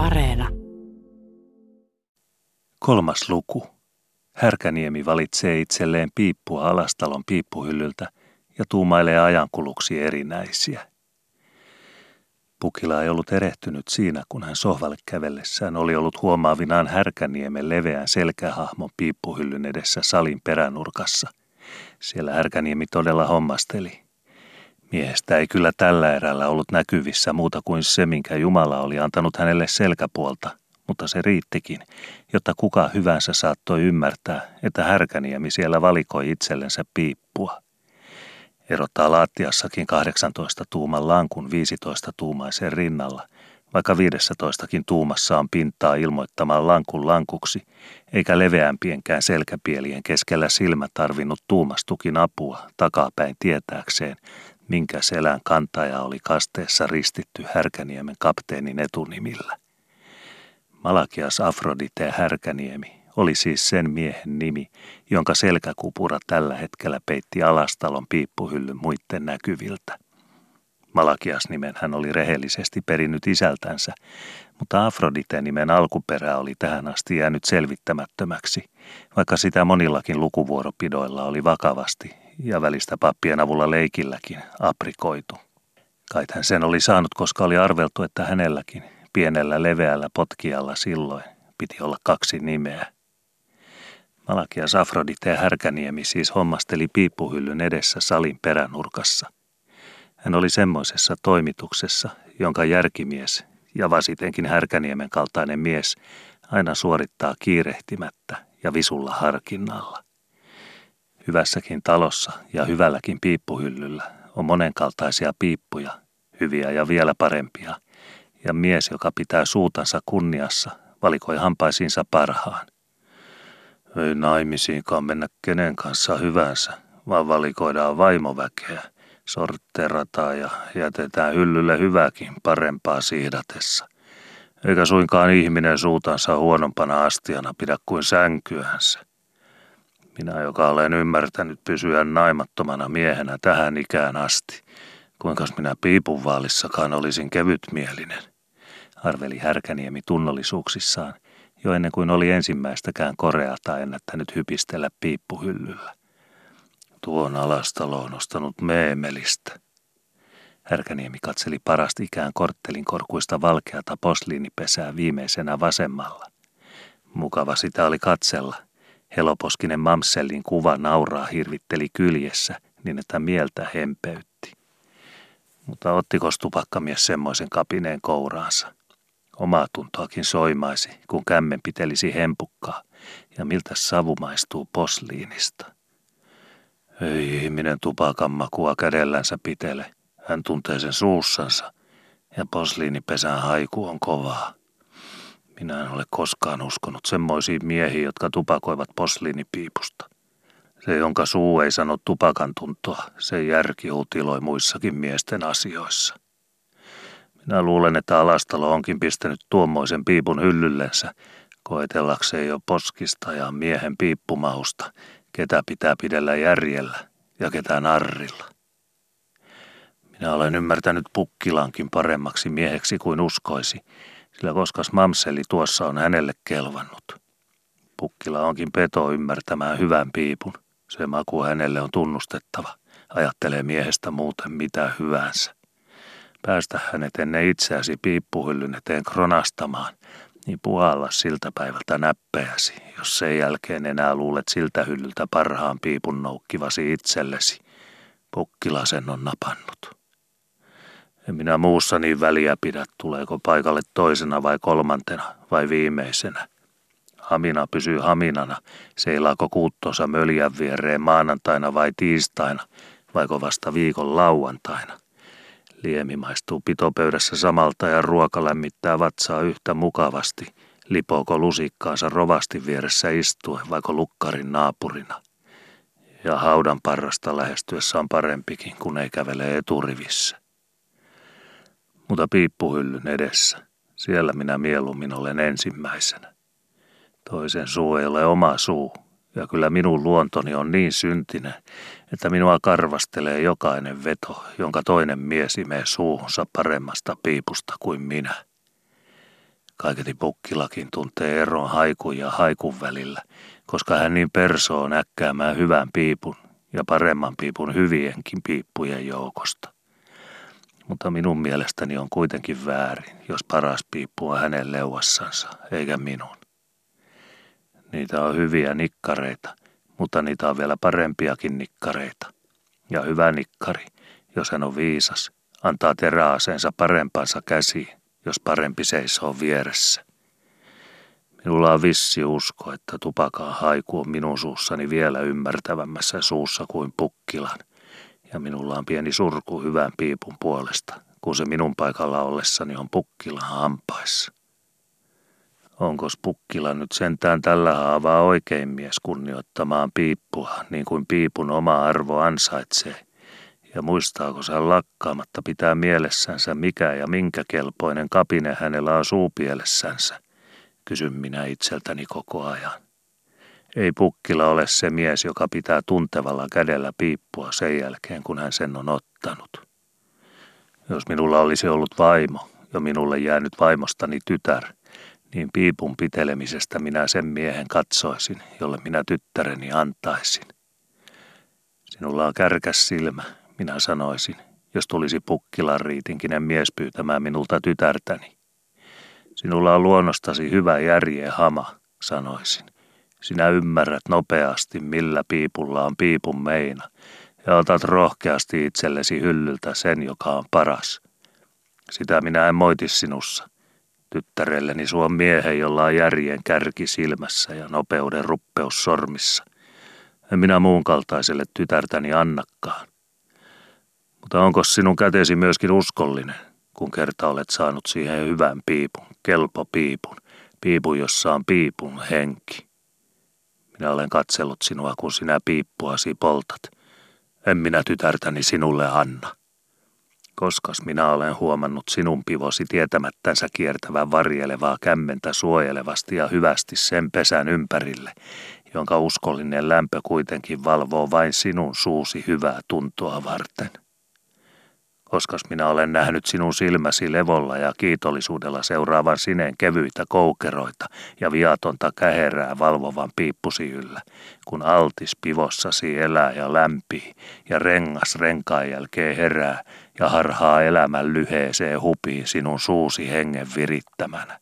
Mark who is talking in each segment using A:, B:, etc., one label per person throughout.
A: Areena.
B: Kolmas luku. Härkäniemi valitsee itselleen piippua alastalon piippuhyllyltä ja tuumailee ajankuluksi erinäisiä. Pukila ei ollut erehtynyt siinä, kun hän sohvalle kävellessään oli ollut huomaavinaan Härkäniemen leveän selkähahmon piippuhyllyn edessä salin peränurkassa. Siellä Härkäniemi todella hommasteli. Miehestä ei kyllä tällä erällä ollut näkyvissä muuta kuin se, minkä Jumala oli antanut hänelle selkäpuolta, mutta se riittikin, jotta kuka hyvänsä saattoi ymmärtää, että Härkäniemi siellä valikoi itsellensä piippua. Erottaa laattiassakin 18 tuuman lankun 15 tuumaisen rinnalla, vaikka 15 tuumassa on pintaa ilmoittamaan lankun lankuksi, eikä leveämpienkään selkäpielien keskellä silmä tarvinnut tuumastukin apua takapäin tietääkseen, minkä selän kantaja oli kasteessa ristitty Härkäniemen kapteenin etunimillä. Malakias Afrodite Härkäniemi oli siis sen miehen nimi, jonka selkäkupura tällä hetkellä peitti alastalon piippuhyllyn muitten näkyviltä. Malakias-nimen hän oli rehellisesti perinnyt isältänsä, mutta Afrodite-nimen alkuperä oli tähän asti jäänyt selvittämättömäksi, vaikka sitä monillakin lukuvuoropidoilla oli vakavasti ja välistä pappien avulla leikilläkin aprikoitu. Kait hän sen oli saanut, koska oli arveltu, että hänelläkin, pienellä leveällä potkijalla silloin, piti olla kaksi nimeä. Malakias Afrodite Härkäniemi siis hommasteli piippuhyllyn edessä salin peränurkassa. Hän oli semmoisessa toimituksessa, jonka järkimies ja vasitenkin Härkäniemen kaltainen mies aina suorittaa kiirehtimättä ja visulla harkinnalla. Hyvässäkin talossa ja hyvälläkin piippuhyllyllä on monenkaltaisia piippuja, hyviä ja vielä parempia, ja mies, joka pitää suutansa kunniassa, valikoi hampaisiinsa parhaan. Ei naimisiinkaan mennä kenen kanssa hyvänsä, vaan valikoidaan vaimoväkeä, sortterataan ja jätetään hyllylle hyväkin parempaa siidatessa. Eikä suinkaan ihminen suutansa huonompana astiana pidä kuin sänkyänsä. Minä, joka olen ymmärtänyt pysyä naimattomana miehenä tähän ikään asti, kuinka minä piipunvaalissakaan olisin kevytmielinen, arveli Härkäniemi tunnollisuuksissaan, jo ennen kuin oli ensimmäistäkään koreata ennättänyt hypistellä piippuhyllyllä. Tuon alastalo on ostanut meemelistä. Härkäniemi katseli parasti ikään korttelin korkuista valkeata posliinipesää viimeisenä vasemmalla. Mukava sitä oli katsella – Heloposkinen Mamsellin kuva nauraa hirvitteli kyljessä niin, että mieltä hempeytti. Mutta ottiko tupakkamies semmoisen kapineen kouraansa? Omaa tuntoakin soimaisi, kun kämmen pitelisi hempukkaa, ja miltä savu maistuu posliinista. Ei ihminen tupakan makua kädellänsä pitele. Hän tuntee sen suussansa, ja posliinipesän haiku on kovaa. Minä en ole koskaan uskonut semmoisiin miehiin, jotka tupakoivat posliinipiipusta. Se, jonka suu ei sano tupakan tuntoa, se järki hutiloi muissakin miesten asioissa. Minä luulen, että Alastalo onkin pistänyt tuommoisen piipun hyllyllensä, koetellakseen jo poskista ja miehen piippumahusta, ketä pitää pidellä järjellä ja ketä narrilla. Minä olen ymmärtänyt Pukkilankin paremmaksi mieheksi kuin uskoisi, sillä koskas mamseli tuossa on hänelle kelvannut. Pukkila onkin peto ymmärtämään hyvän piipun. Se maku hänelle on tunnustettava. Ajattelee miehestä muuten mitä hyvänsä. Päästä hänet ennen itseäsi piippuhyllyn eteen kronastamaan, niin puhalla siltä päivältä näppeäsi, jos sen jälkeen enää luulet siltä hyllyltä parhaan piipun noukkivasi itsellesi. Pukkila sen on napannut. En minä muussa niin väliä pidä, tuleeko paikalle toisena vai kolmantena vai viimeisenä. Hamina pysyy haminana, seilaako kuuttonsa möljän viereen maanantaina vai tiistaina, vaiko vasta viikon lauantaina. Liemi maistuu pitopöydässä samalta ja ruoka lämmittää vatsaa yhtä mukavasti, lipooko lusikkaansa rovasti vieressä istuen vaiko lukkarin naapurina. Ja haudan parrasta lähestyessä on parempikin, kun ei kävele eturivissä mutta piippuhyllyn edessä. Siellä minä mieluummin olen ensimmäisenä. Toisen suu ei ole oma suu, ja kyllä minun luontoni on niin syntinen, että minua karvastelee jokainen veto, jonka toinen mies imee suuhunsa paremmasta piipusta kuin minä. Kaiketi pukkilakin tuntee eron haikun ja haikun välillä, koska hän niin persoo näkkäämään hyvän piipun ja paremman piipun hyvienkin piippujen joukosta. Mutta minun mielestäni on kuitenkin väärin, jos paras piippu on hänen leuassansa, eikä minun. Niitä on hyviä nikkareita, mutta niitä on vielä parempiakin nikkareita. Ja hyvä nikkari, jos hän on viisas, antaa teräaseensa parempansa käsiin, jos parempi seisoo vieressä. Minulla on vissi usko, että tupakaan haiku on minun suussani vielä ymmärtävämmässä suussa kuin pukkilan, ja minulla on pieni surku hyvän piipun puolesta, kun se minun paikalla ollessani on pukkilan hampaissa. Onko Pukkila nyt sentään tällä haavaa oikein mies kunnioittamaan piippua, niin kuin piipun oma arvo ansaitsee? Ja muistaako hän lakkaamatta pitää mielessänsä mikä ja minkä kelpoinen kapine hänellä on suupielessänsä? Kysyn minä itseltäni koko ajan. Ei Pukkila ole se mies, joka pitää tuntevalla kädellä piippua sen jälkeen, kun hän sen on ottanut. Jos minulla olisi ollut vaimo ja minulle jäänyt vaimostani tytär – niin piipun pitelemisestä minä sen miehen katsoisin, jolle minä tyttäreni antaisin. Sinulla on kärkäs silmä, minä sanoisin, jos tulisi pukkilan riitinkinen mies pyytämään minulta tytärtäni. Sinulla on luonnostasi hyvä järje hama, sanoisin. Sinä ymmärrät nopeasti, millä piipulla on piipun meina, ja otat rohkeasti itsellesi hyllyltä sen, joka on paras. Sitä minä en moiti sinussa – Tyttärelleni suon miehen, jolla on järjen kärki silmässä ja nopeuden ruppeus sormissa. En minä muun kaltaiselle tytärtäni annakaan. Mutta onko sinun kätesi myöskin uskollinen, kun kerta olet saanut siihen hyvän piipun, kelpo piipun, piipun, jossa on piipun henki? Minä olen katsellut sinua, kun sinä piippuasi poltat. En minä tytärtäni sinulle anna. Koskas minä olen huomannut sinun pivosi tietämättänsä kiertävän varjelevaa kämmentä suojelevasti ja hyvästi sen pesän ympärille, jonka uskollinen lämpö kuitenkin valvoo vain sinun suusi hyvää tuntoa varten. Koskas minä olen nähnyt sinun silmäsi levolla ja kiitollisuudella seuraavan sineen kevyitä koukeroita ja viatonta käherää valvovan piippusi yllä, kun altis pivossasi elää ja lämpii ja rengas renkaan jälkeen herää ja harhaa elämän lyheeseen hupiin sinun suusi hengen virittämänä.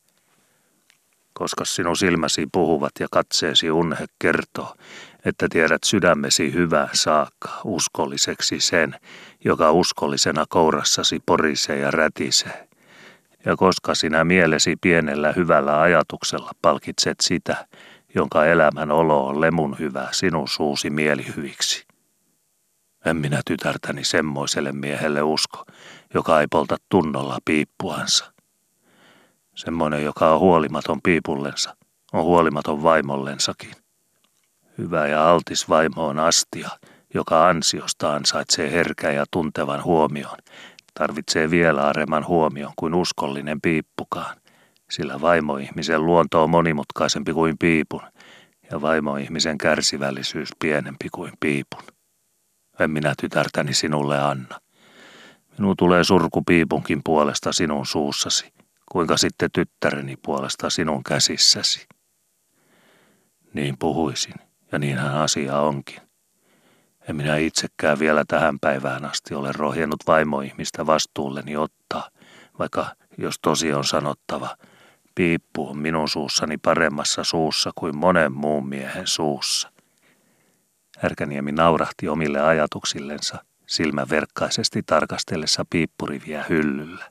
B: Koska sinun silmäsi puhuvat ja katseesi unhe kertoo, että tiedät sydämesi hyvää saakka uskolliseksi sen, joka uskollisena kourassasi porisee ja rätisee. Ja koska sinä mielesi pienellä hyvällä ajatuksella palkitset sitä, jonka elämän olo on lemun hyvä sinun suusi mielihyviksi. En minä tytärtäni semmoiselle miehelle usko, joka ei polta tunnolla piippuansa. Semmoinen, joka on huolimaton piipullensa, on huolimaton vaimollensakin. Hyvä ja altis vaimo on astia, joka ansiosta ansaitsee herkää ja tuntevan huomion, tarvitsee vielä areman huomion kuin uskollinen piippukaan, sillä vaimoihmisen luonto on monimutkaisempi kuin piipun ja vaimoihmisen kärsivällisyys pienempi kuin piipun. En minä tytärtäni sinulle anna. Minun tulee surku piipunkin puolesta sinun suussasi, kuinka sitten tyttäreni puolesta sinun käsissäsi. Niin puhuisin, ja niinhän asia onkin. En minä itsekään vielä tähän päivään asti ole rohjennut vaimoihmistä vastuulleni ottaa, vaikka jos tosi on sanottava, piippu on minun suussani paremmassa suussa kuin monen muun miehen suussa. Härkäniemi naurahti omille ajatuksillensa silmäverkkaisesti tarkastellessa piippuriviä hyllyllä.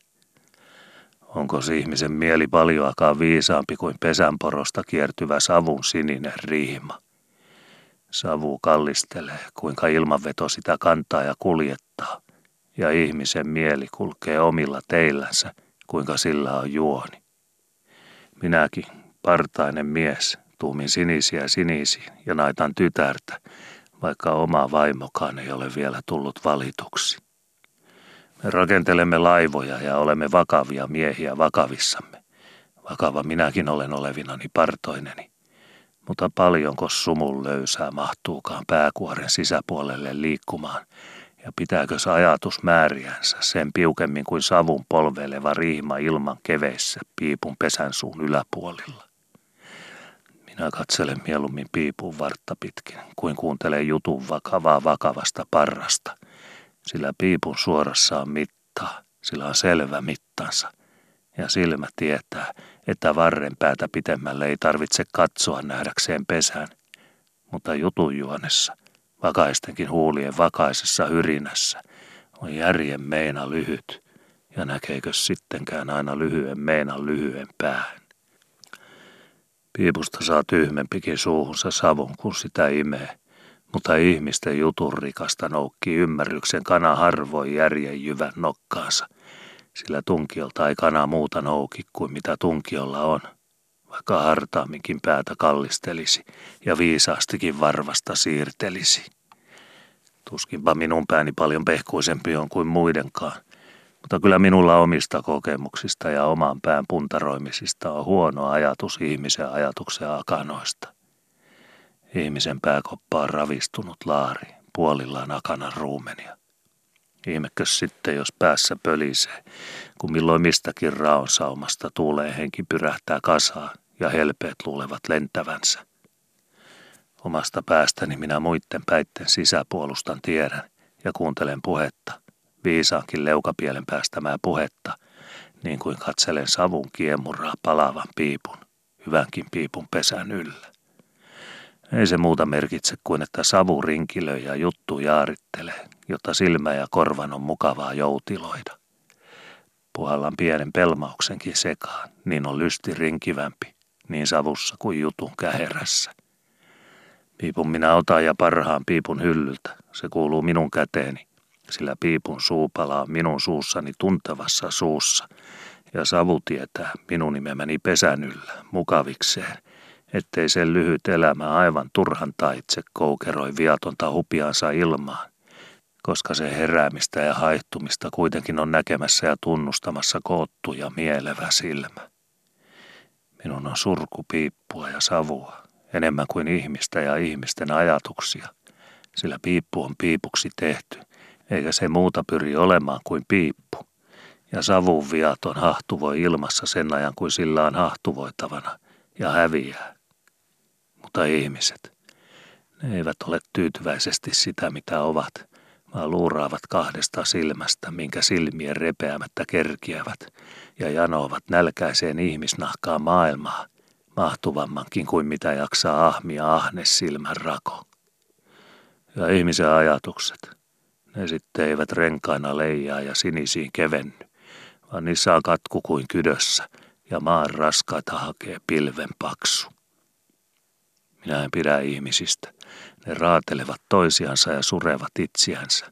B: Onko se ihmisen mieli paljoakaan viisaampi kuin pesänporosta kiertyvä savun sininen riima? Savu kallistelee, kuinka ilmanveto sitä kantaa ja kuljettaa, ja ihmisen mieli kulkee omilla teillänsä, kuinka sillä on juoni. Minäkin, partainen mies, tuumin sinisiä sinisiin ja naitan tytärtä, vaikka oma vaimokaan ei ole vielä tullut valituksi. Me rakentelemme laivoja ja olemme vakavia miehiä vakavissamme. Vakava minäkin olen olevinani partoineni. Mutta paljonko sumun löysää mahtuukaan pääkuoren sisäpuolelle liikkumaan? Ja pitääkö se ajatus määriänsä sen piukemmin kuin savun polveileva riihma ilman keveissä piipun pesän suun yläpuolilla? Minä katselen mieluummin piipun vartta pitkin, kuin kuuntelen jutun vakavaa vakavasta parrasta, sillä piipun suorassa on mittaa, sillä on selvä mittansa, ja silmä tietää, että varren päätä pitemmälle ei tarvitse katsoa nähdäkseen pesän, mutta jutun juonessa, vakaistenkin huulien vakaisessa hyrinässä, on järjen meina lyhyt, ja näkeekö sittenkään aina lyhyen meinan lyhyen päähän. Piipusta saa tyhmempikin suuhunsa savun, kun sitä imee, mutta ihmisten jutun rikasta noukki ymmärryksen kana harvoin järjen jyvän nokkaansa, sillä tunkiolta ei kana muuta nouki kuin mitä tunkiolla on, vaikka hartaamminkin päätä kallistelisi ja viisaastikin varvasta siirtelisi. Tuskinpa minun pääni paljon pehkuisempi on kuin muidenkaan, mutta kyllä minulla omista kokemuksista ja oman pään puntaroimisista on huono ajatus ihmisen ajatuksen akanoista. Ihmisen pääkoppa on ravistunut laari, puolillaan akanan ruumenia. Ihmekös sitten, jos päässä pölisee, kun milloin mistäkin raonsaumasta tuulee henki pyrähtää kasaan ja helpeet luulevat lentävänsä. Omasta päästäni minä muiden päitten sisäpuolustan tiedän ja kuuntelen puhetta – viisaankin leukapielen päästämää puhetta, niin kuin katselen savun kiemuraa palavan piipun, hyvänkin piipun pesän yllä. Ei se muuta merkitse kuin, että savu rinkilöi ja juttu jaarittelee, jotta silmä ja korvan on mukavaa joutiloida. Puhallan pienen pelmauksenkin sekaan, niin on lysti rinkivämpi, niin savussa kuin jutun käherässä. Piipun minä otan ja parhaan piipun hyllyltä, se kuuluu minun käteeni, sillä piipun suu palaa minun suussani tuntevassa suussa, ja savu tietää minun nimemäni pesän yllä mukavikseen, ettei sen lyhyt elämä aivan turhan taitse koukeroi viatonta hupiansa ilmaan, koska se heräämistä ja haihtumista kuitenkin on näkemässä ja tunnustamassa koottu ja mielevä silmä. Minun on surku piippua ja savua, enemmän kuin ihmistä ja ihmisten ajatuksia, sillä piippu on piipuksi tehty, eikä se muuta pyri olemaan kuin piippu. Ja savun viaton hahtuvoi ilmassa sen ajan kuin sillä on hahtuvoitavana ja häviää. Mutta ihmiset, ne eivät ole tyytyväisesti sitä mitä ovat, vaan luuraavat kahdesta silmästä, minkä silmien repeämättä kerkiävät ja janovat nälkäiseen ihmisnahkaan maailmaa, mahtuvammankin kuin mitä jaksaa ahmia ahnes silmän rako. Ja ihmisen ajatukset – ne sitten eivät renkaina leijaa ja sinisiin kevenny, vaan niissä on katku kuin kydössä ja maan raskaita hakee pilven paksu. Minä en pidä ihmisistä. Ne raatelevat toisiansa ja surevat itsiänsä.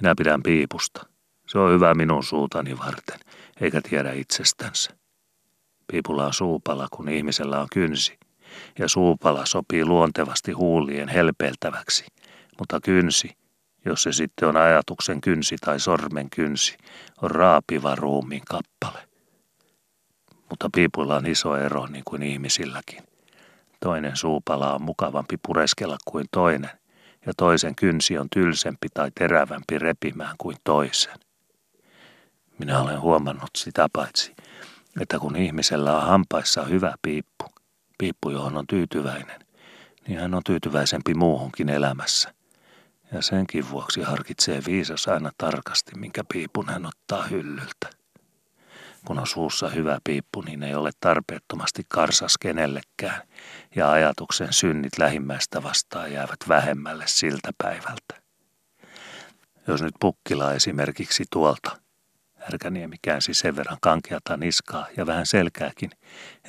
B: Minä pidän piipusta. Se on hyvä minun suutani varten, eikä tiedä itsestänsä. Piipulla on suupala, kun ihmisellä on kynsi, ja suupala sopii luontevasti huulien helpeiltäväksi, mutta kynsi jos se sitten on ajatuksen kynsi tai sormen kynsi, on raapiva ruumiin kappale. Mutta piipuilla on iso ero niin kuin ihmisilläkin. Toinen suupala on mukavampi pureskella kuin toinen, ja toisen kynsi on tylsempi tai terävämpi repimään kuin toisen. Minä olen huomannut sitä paitsi, että kun ihmisellä on hampaissa hyvä piippu, piippu johon on tyytyväinen, niin hän on tyytyväisempi muuhunkin elämässä ja senkin vuoksi harkitsee viisas aina tarkasti, minkä piipun hän ottaa hyllyltä. Kun on suussa hyvä piippu, niin ei ole tarpeettomasti karsas kenellekään, ja ajatuksen synnit lähimmäistä vastaan jäävät vähemmälle siltä päivältä. Jos nyt pukkila esimerkiksi tuolta, Härkäniemi käänsi sen verran kankeata niskaa ja vähän selkääkin,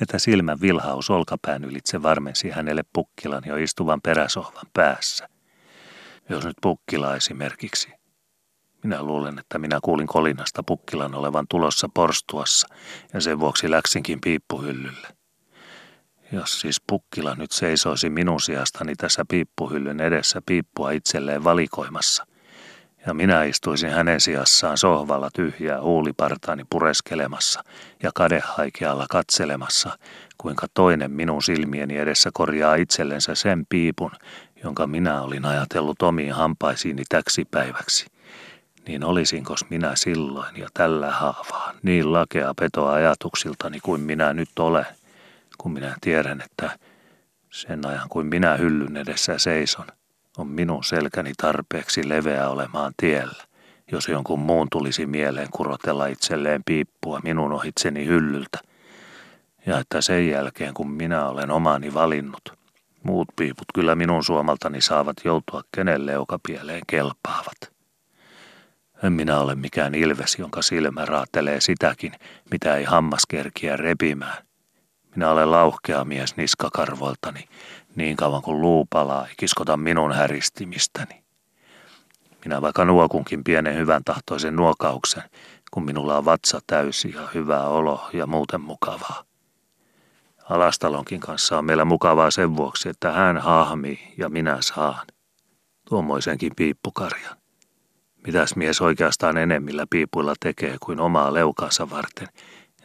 B: että silmän vilhaus olkapään ylitse varmensi hänelle pukkilan jo istuvan peräsohvan päässä – jos nyt Pukkila esimerkiksi. Minä luulen, että minä kuulin kolinasta Pukkilan olevan tulossa porstuassa ja sen vuoksi läksinkin piippuhyllylle. Jos siis Pukkila nyt seisoisi minun sijastani tässä piippuhyllyn edessä piippua itselleen valikoimassa, ja minä istuisin hänen sijassaan sohvalla tyhjää huulipartaani pureskelemassa ja kadehaikealla katselemassa, kuinka toinen minun silmieni edessä korjaa itsellensä sen piipun, jonka minä olin ajatellut omiin hampaisiini täksi päiväksi, niin olisinkos minä silloin ja tällä haavaa niin lakea petoa ajatuksiltani kuin minä nyt olen, kun minä tiedän, että sen ajan kuin minä hyllyn edessä seison, on minun selkäni tarpeeksi leveä olemaan tiellä, jos jonkun muun tulisi mieleen kurotella itselleen piippua minun ohitseni hyllyltä, ja että sen jälkeen kun minä olen omani valinnut, muut piiput kyllä minun suomaltani saavat joutua kenen leukapieleen kelpaavat. En minä ole mikään ilves, jonka silmä raatelee sitäkin, mitä ei hammas kerkiä repimään. Minä olen lauhkea mies niskakarvoiltani, niin kauan kuin luu palaa, ei kiskota minun häristimistäni. Minä vaikka nuokunkin pienen hyvän tahtoisen nuokauksen, kun minulla on vatsa täysi ja hyvä olo ja muuten mukavaa. Alastalonkin kanssa on meillä mukavaa sen vuoksi, että hän hahmi ja minä saan. Tuommoisenkin piippukarjan. Mitäs mies oikeastaan enemmillä piipuilla tekee kuin omaa leukansa varten,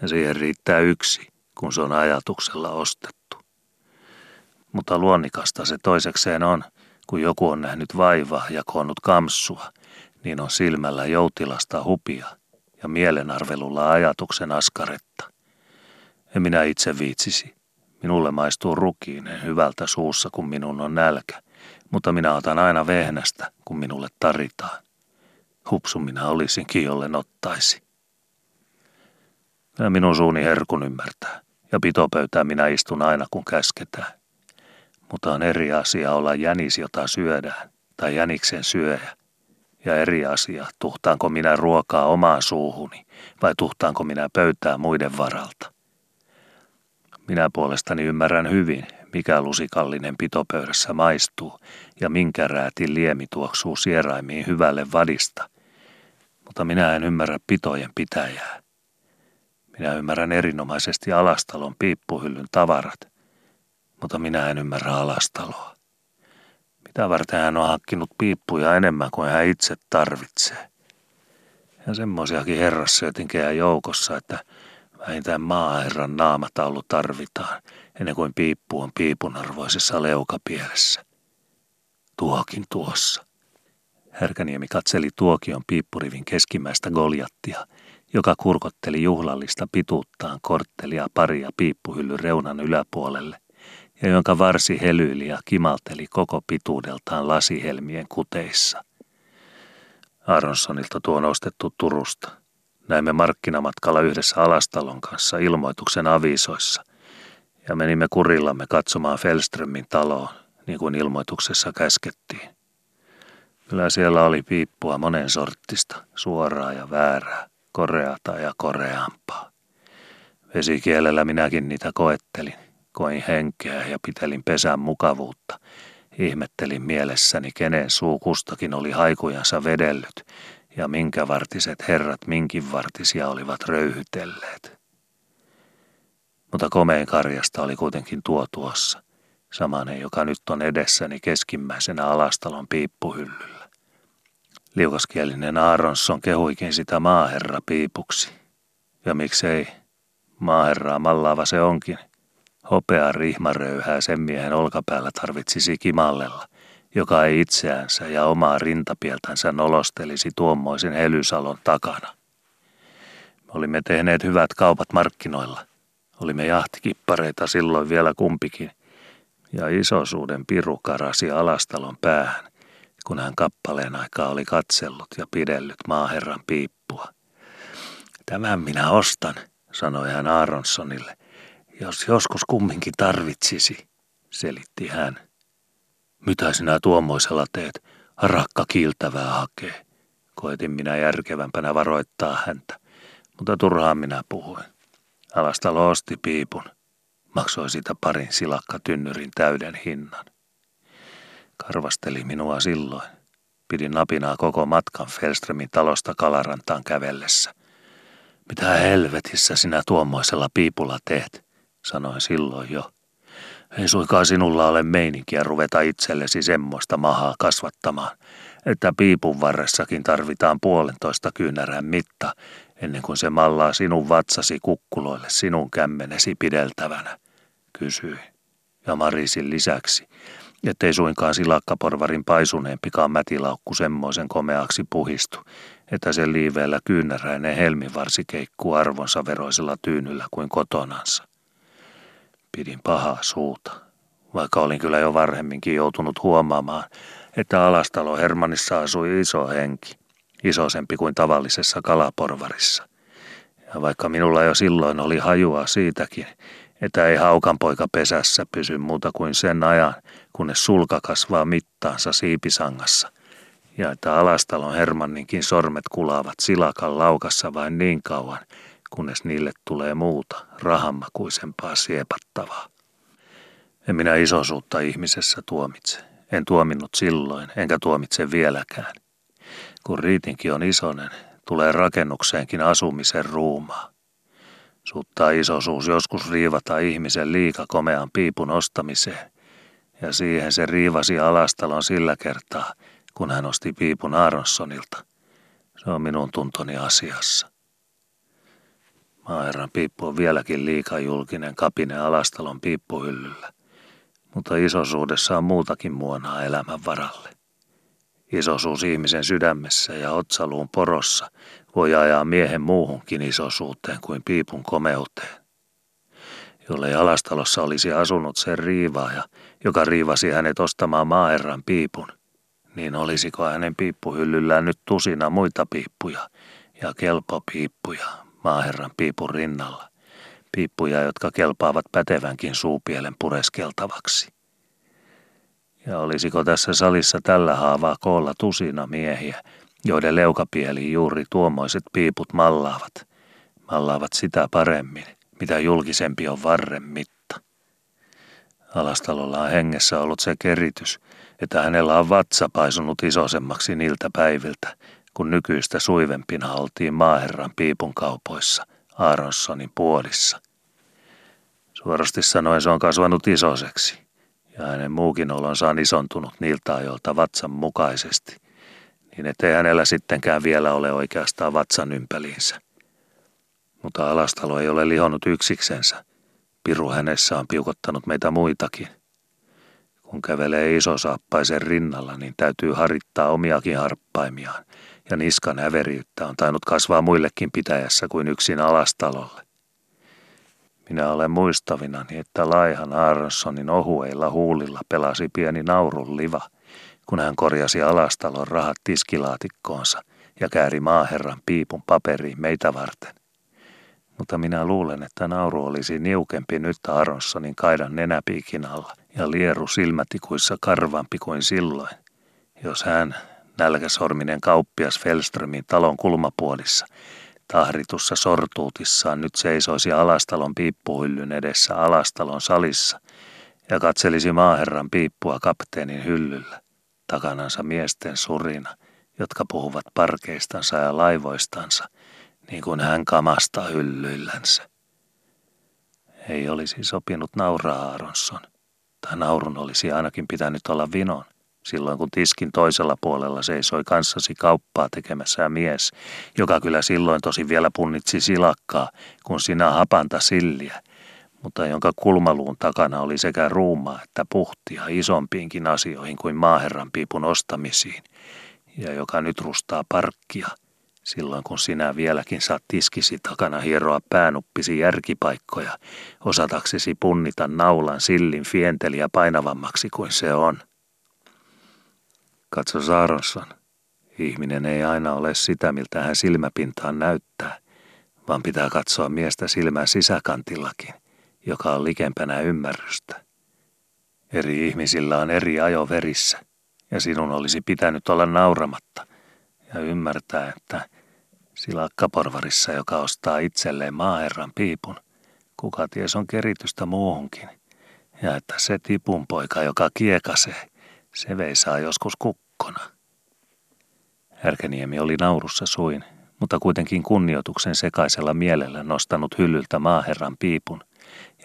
B: ja siihen riittää yksi, kun se on ajatuksella ostettu. Mutta luonnikasta se toisekseen on, kun joku on nähnyt vaivaa ja koonnut kamssua, niin on silmällä joutilasta hupia ja mielenarvelulla ajatuksen askaretta. En minä itse viitsisi. Minulle maistuu rukiinen hyvältä suussa, kun minun on nälkä, mutta minä otan aina vehnästä, kun minulle taritaan. Hupsu minä olisinkin, jolle ottaisi. Ja minun suuni herkun ymmärtää, ja pitopöytää minä istun aina, kun käsketään. Mutta on eri asia olla jänis, jota syödään, tai jäniksen syöjä. Ja eri asia, tuhtaanko minä ruokaa omaan suuhuni, vai tuhtaanko minä pöytää muiden varalta. Minä puolestani ymmärrän hyvin, mikä lusikallinen pitopöydässä maistuu ja minkä räätin liemi tuoksuu sieraimiin hyvälle vadista. Mutta minä en ymmärrä pitojen pitäjää. Minä ymmärrän erinomaisesti alastalon piippuhyllyn tavarat, mutta minä en ymmärrä alastaloa. Mitä varten hän on hankkinut piippuja enemmän kuin hän itse tarvitsee. Ja semmoisiakin herrassyötinkejä joukossa, että Vähintään maaherran naamataulu tarvitaan, ennen kuin piippu on piipunarvoisessa leukapielessä. Tuokin tuossa. Härkäniemi katseli tuokion piippurivin keskimmäistä goljattia, joka kurkotteli juhlallista pituuttaan korttelia paria piippuhyllyn reunan yläpuolelle, ja jonka varsi helyili ja kimalteli koko pituudeltaan lasihelmien kuteissa. Aronsonilta tuo nostettu Turusta – Näimme markkinamatkalla yhdessä Alastalon kanssa ilmoituksen avisoissa ja menimme kurillamme katsomaan Felströmin taloon, niin kuin ilmoituksessa käskettiin. Kyllä siellä oli piippua monen sorttista, suoraa ja väärää, koreata ja koreampaa. Vesikielellä minäkin niitä koettelin, koin henkeä ja pitelin pesän mukavuutta. Ihmettelin mielessäni, kenen suu kustakin oli haikujansa vedellyt ja minkä vartiset herrat minkin vartisia olivat röyhytelleet. Mutta komein karjasta oli kuitenkin tuo tuossa, samanen joka nyt on edessäni keskimmäisenä alastalon piippuhyllyllä. Liukaskielinen Aaronsson kehuikin sitä maaherra piipuksi. Ja miksei, maaherraa mallaava se onkin. Hopea rihmaröyhää sen miehen olkapäällä tarvitsisi kimallella, joka ei itseänsä ja omaa rintapieltänsä nolostelisi tuommoisen Helysalon takana. Me olimme tehneet hyvät kaupat markkinoilla. Olimme jahtikippareita silloin vielä kumpikin, ja isosuuden piru karasi alastalon päähän, kun hän kappaleen aikaa oli katsellut ja pidellyt maaherran piippua. Tämän minä ostan, sanoi hän Aaronsonille, jos joskus kumminkin tarvitsisi, selitti hän. Mitä sinä tuommoisella teet? Rakka kiiltävää hakee. Koetin minä järkevämpänä varoittaa häntä, mutta turhaan minä puhuin. Alasta loosti piipun. Maksoi sitä parin silakka tynnyrin täyden hinnan. Karvasteli minua silloin. Pidin napinaa koko matkan Felströmin talosta Kalarantaan kävellessä. Mitä helvetissä sinä tuommoisella piipulla teet, sanoin silloin jo. Ei suinkaan sinulla ole meininkiä ruveta itsellesi semmoista mahaa kasvattamaan, että piipun varressakin tarvitaan puolentoista kyynärän mitta, ennen kuin se mallaa sinun vatsasi kukkuloille sinun kämmenesi pideltävänä, kysyi. Ja Marisin lisäksi, ettei suinkaan silakkaporvarin paisuneempikaan mätilaukku semmoisen komeaksi puhistu, että se liiveellä kyynäräinen helmivarsi keikkuu arvonsa veroisella tyynyllä kuin kotonansa. Pidin pahaa suuta, vaikka olin kyllä jo varhemminkin joutunut huomaamaan, että Alastalo Hermannissa asui iso henki, isosempi kuin tavallisessa kalaporvarissa. Ja vaikka minulla jo silloin oli hajua siitäkin, että ei haukanpoika pesässä pysy muuta kuin sen ajan, kunnes sulka kasvaa mittaansa siipisangassa, ja että Alastalon Hermanninkin sormet kulaavat silakan laukassa vain niin kauan, kunnes niille tulee muuta, rahammakuisempaa siepattavaa. En minä isosuutta ihmisessä tuomitse. En tuominnut silloin, enkä tuomitse vieläkään. Kun riitinkin on isonen, tulee rakennukseenkin asumisen ruumaa. Suuttaa isosuus joskus riivata ihmisen liika komean piipun ostamiseen, ja siihen se riivasi alastalon sillä kertaa, kun hän osti piipun Aaronsonilta. Se on minun tuntoni asiassa. Maaherran piippu on vieläkin liika julkinen kapine alastalon piippuhyllyllä, mutta isosuudessa on muutakin muonaa elämän varalle. Isosuus ihmisen sydämessä ja otsaluun porossa voi ajaa miehen muuhunkin isosuuteen kuin piipun komeuteen. Jollei alastalossa olisi asunut sen riivaaja, joka riivasi hänet ostamaan maaherran piipun, niin olisiko hänen piippuhyllyllään nyt tusina muita piippuja ja kelpopiippuja maaherran piipun rinnalla. Piippuja, jotka kelpaavat pätevänkin suupielen pureskeltavaksi. Ja olisiko tässä salissa tällä haavaa koolla tusina miehiä, joiden leukapieli juuri tuommoiset piiput mallaavat. Mallaavat sitä paremmin, mitä julkisempi on varren mitta. Alastalolla on hengessä ollut se keritys, että hänellä on vatsa paisunut isosemmaksi niiltä päiviltä, kun nykyistä suivempina oltiin maaherran piipun kaupoissa Aaronsonin puolissa. Suorasti sanoen se on kasvanut isoseksi, ja hänen muukin olonsa on isontunut niiltä ajoilta vatsan mukaisesti, niin ettei hänellä sittenkään vielä ole oikeastaan vatsan ympäliinsä. Mutta alastalo ei ole lihonnut yksiksensä. Piru hänessä on piukottanut meitä muitakin. Kun kävelee saappaisen rinnalla, niin täytyy harittaa omiakin harppaimiaan, ja niskan häveriyttä on tainnut kasvaa muillekin pitäjässä kuin yksin alastalolle. Minä olen muistavinani, että Laihan Aronsonin ohueilla huulilla pelasi pieni naurun liva, kun hän korjasi alastalon rahat tiskilaatikkoonsa ja kääri maaherran piipun paperiin meitä varten. Mutta minä luulen, että nauru olisi niukempi nyt Aronsonin kaidan nenäpiikin alla ja lieru silmätikuissa karvampi kuin silloin, jos hän, nälkäsorminen kauppias Felströmin talon kulmapuolissa, tahritussa sortuutissaan nyt seisoisi Alastalon piippuhyllyn edessä Alastalon salissa ja katselisi maaherran piippua kapteenin hyllyllä, takanansa miesten surina, jotka puhuvat parkeistansa ja laivoistansa, niin kuin hän kamasta hyllyillänsä. Ei olisi sopinut nauraa Aaronson, tai naurun olisi ainakin pitänyt olla vinon silloin kun tiskin toisella puolella seisoi kanssasi kauppaa tekemässä mies, joka kyllä silloin tosi vielä punnitsi silakkaa, kun sinä hapanta silliä, mutta jonka kulmaluun takana oli sekä ruumaa että puhtia isompiinkin asioihin kuin maaherran piipun ostamisiin, ja joka nyt rustaa parkkia, silloin kun sinä vieläkin saat tiskisi takana hieroa päänuppisi järkipaikkoja, osataksesi punnita naulan sillin fienteliä painavammaksi kuin se on. Katso Saaronson. Ihminen ei aina ole sitä, miltä hän silmäpintaan näyttää, vaan pitää katsoa miestä silmän sisäkantillakin, joka on likempänä ymmärrystä. Eri ihmisillä on eri ajo verissä, ja sinun olisi pitänyt olla nauramatta ja ymmärtää, että silakkaporvarissa, joka ostaa itselleen maaherran piipun, kuka ties on keritystä muuhunkin, ja että se tipunpoika, joka kiekasee, se veisaa joskus kukkona. Härkäniemi oli naurussa suin, mutta kuitenkin kunnioituksen sekaisella mielellä nostanut hyllyltä maaherran piipun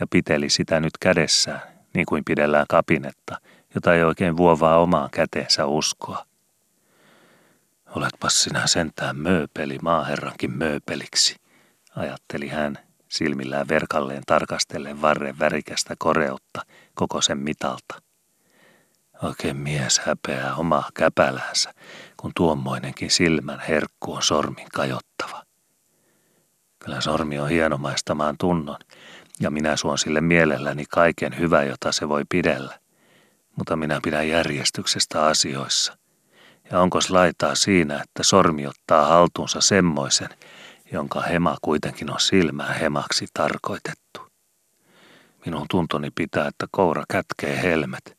B: ja piteli sitä nyt kädessään, niin kuin pidellään kapinetta, jota ei oikein vuovaa omaan käteensä uskoa. Oletpas sinä sentään mööpeli maaherrankin mööpeliksi, ajatteli hän silmillään verkalleen tarkastellen varren värikästä koreutta koko sen mitalta. Oikein mies häpeää omaa käpälänsä, kun tuommoinenkin silmän herkku on sormin kajottava. Kyllä sormi on hienomaistamaan tunnon, ja minä suon sille mielelläni kaiken hyvä, jota se voi pidellä. Mutta minä pidän järjestyksestä asioissa. Ja onko laitaa siinä, että sormi ottaa haltuunsa semmoisen, jonka hema kuitenkin on silmää hemaksi tarkoitettu. Minun tuntoni pitää, että koura kätkee helmet,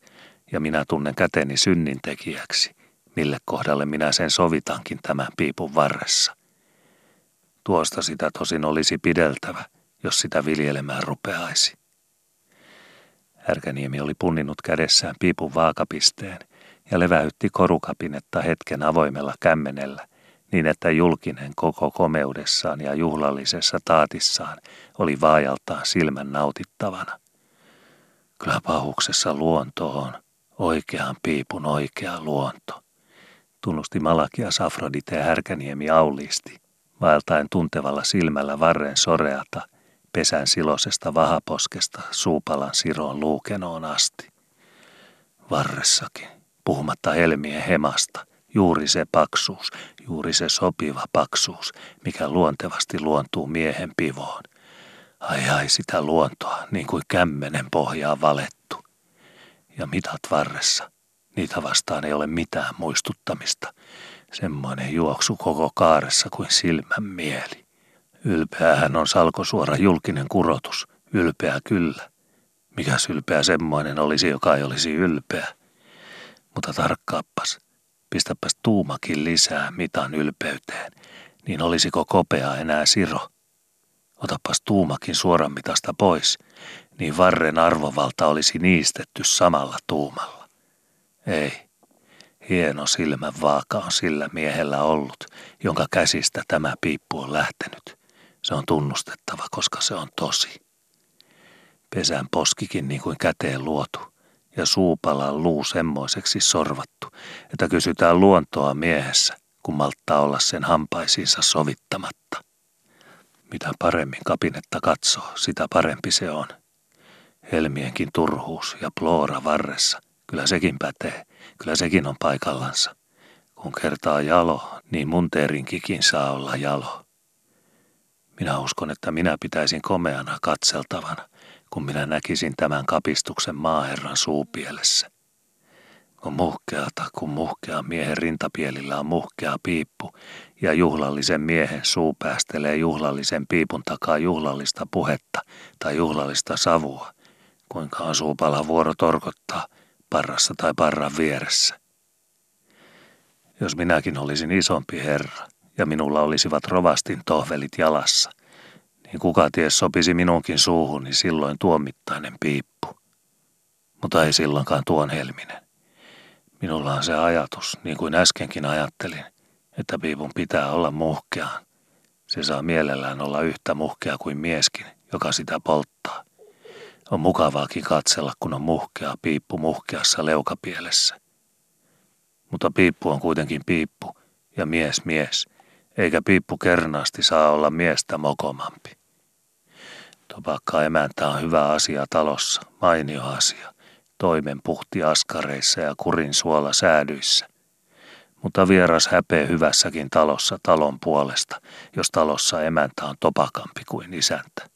B: ja minä tunnen käteni synnintekijäksi, mille kohdalle minä sen sovitankin tämän piipun varressa. Tuosta sitä tosin olisi pideltävä, jos sitä viljelemään rupeaisi. Härkäniemi oli punninnut kädessään piipun vaakapisteen ja leväytti korukapinetta hetken avoimella kämmenellä, niin että julkinen koko komeudessaan ja juhlallisessa taatissaan oli vaajaltaan silmän nautittavana. Kyllä pahuksessa luonto on, oikean piipun oikea luonto, tunnusti Malakia Safrodite Härkäniemi auliisti, vaeltaen tuntevalla silmällä varren soreata, pesän silosesta vahaposkesta suupalan siroon luukenoon asti. Varressakin, puhumatta helmien hemasta, juuri se paksuus, juuri se sopiva paksuus, mikä luontevasti luontuu miehen pivoon. Ai ai sitä luontoa, niin kuin kämmenen pohjaa valettu. Ja mitat varressa, niitä vastaan ei ole mitään muistuttamista. Semmoinen juoksu koko kaaressa kuin silmän mieli. Ylpeähän on salkosuora julkinen kurotus, ylpeä kyllä. Mikä ylpeä semmoinen olisi, joka ei olisi ylpeä. Mutta tarkkaappas, pistäpäs tuumakin lisää mitan ylpeyteen, niin olisiko kopea enää siro? Otapas tuumakin suoran mitasta pois, niin varren arvovalta olisi niistetty samalla tuumalla. Ei, hieno silmän vaaka on sillä miehellä ollut, jonka käsistä tämä piippu on lähtenyt. Se on tunnustettava, koska se on tosi. Pesän poskikin niin kuin käteen luotu ja suupalan luu semmoiseksi sorvattu, että kysytään luontoa miehessä, kun malttaa olla sen hampaisiinsa sovittamatta. Mitä paremmin kapinetta katsoo, sitä parempi se on. Helmienkin turhuus ja ploora varressa, kyllä sekin pätee, kyllä sekin on paikallansa. Kun kertaa jalo, niin mun saa olla jalo. Minä uskon, että minä pitäisin komeana katseltavana, kun minä näkisin tämän kapistuksen maaherran suupielessä. On muhkeata, kun muhkea miehen rintapielillä on muhkea piippu, ja juhlallisen miehen suu päästelee juhlallisen piipun takaa juhlallista puhetta tai juhlallista savua, kuinka on suupala vuoro torkottaa parrassa tai parran vieressä. Jos minäkin olisin isompi herra, ja minulla olisivat rovastin tohvelit jalassa – niin kuka ties sopisi minunkin suuhuni silloin tuomittainen piippu. Mutta ei silloinkaan tuon helminen. Minulla on se ajatus, niin kuin äskenkin ajattelin, että piipun pitää olla muhkeaan. Se saa mielellään olla yhtä muhkea kuin mieskin, joka sitä polttaa. On mukavaakin katsella, kun on muhkea piippu muhkeassa leukapielessä. Mutta piippu on kuitenkin piippu ja mies mies, eikä piippu kernaasti saa olla miestä mokomampi. Topakka emäntä on hyvä asia talossa, mainio asia. Toimen puhti askareissa ja kurin suola säädyissä. Mutta vieras häpeä hyvässäkin talossa talon puolesta, jos talossa emäntä on topakampi kuin isäntä.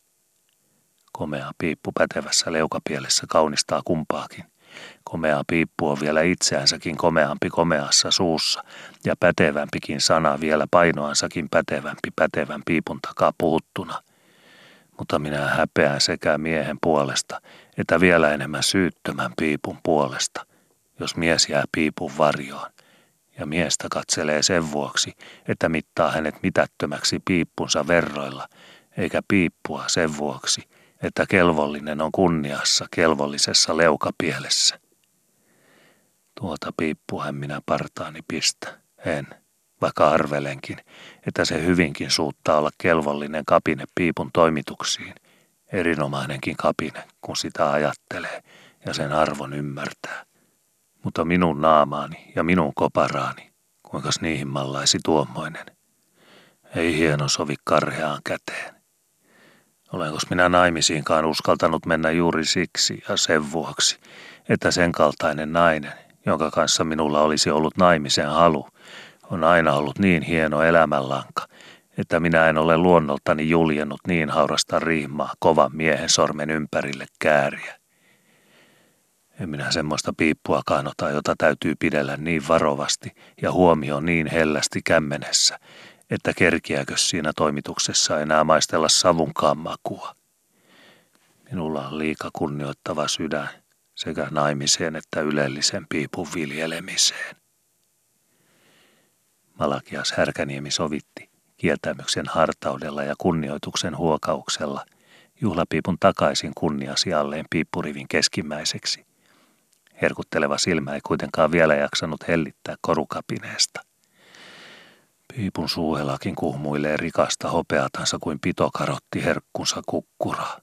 B: Komea piippu pätevässä leukapielessä kaunistaa kumpaakin. Komea piippu on vielä itseänsäkin komeampi komeassa suussa ja pätevämpikin sana vielä painoansakin pätevämpi pätevän piipun takaa puhuttuna – mutta minä häpeän sekä miehen puolesta että vielä enemmän syyttömän piipun puolesta, jos mies jää piipun varjoon. Ja miestä katselee sen vuoksi, että mittaa hänet mitättömäksi piippunsa verroilla, eikä piippua sen vuoksi, että kelvollinen on kunniassa kelvollisessa leukapielessä. Tuota piippuhan minä partaani pistä, en vaikka arvelenkin, että se hyvinkin suuttaa olla kelvollinen kapine piipun toimituksiin, erinomainenkin kapine, kun sitä ajattelee ja sen arvon ymmärtää. Mutta minun naamaani ja minun koparaani, kuinkas niihin mallaisi tuommoinen. Ei hieno sovi karheaan käteen. Olenko minä naimisiinkaan uskaltanut mennä juuri siksi ja sen vuoksi, että sen kaltainen nainen, jonka kanssa minulla olisi ollut naimisen halu, On aina ollut niin hieno elämänlanka, että minä en ole luonnoltani juljennut niin haurasta rihmaa kovan miehen sormen ympärille kääriä. En minä semmoista piippua kannota, jota täytyy pidellä niin varovasti ja huomio niin hellästi kämmenessä, että kerkiääkö siinä toimituksessa enää maistella savunkaan makua. Minulla on liika kunnioittava sydän sekä naimiseen että ylellisen piipun viljelemiseen. Malakias Härkäniemi sovitti kieltämyksen hartaudella ja kunnioituksen huokauksella juhlapiipun takaisin kunniasialleen piippurivin keskimmäiseksi. Herkutteleva silmä ei kuitenkaan vielä jaksanut hellittää korukapineesta. Piipun suuhelakin kuhmuilee rikasta hopeatansa kuin pito karotti herkkunsa kukkuraa.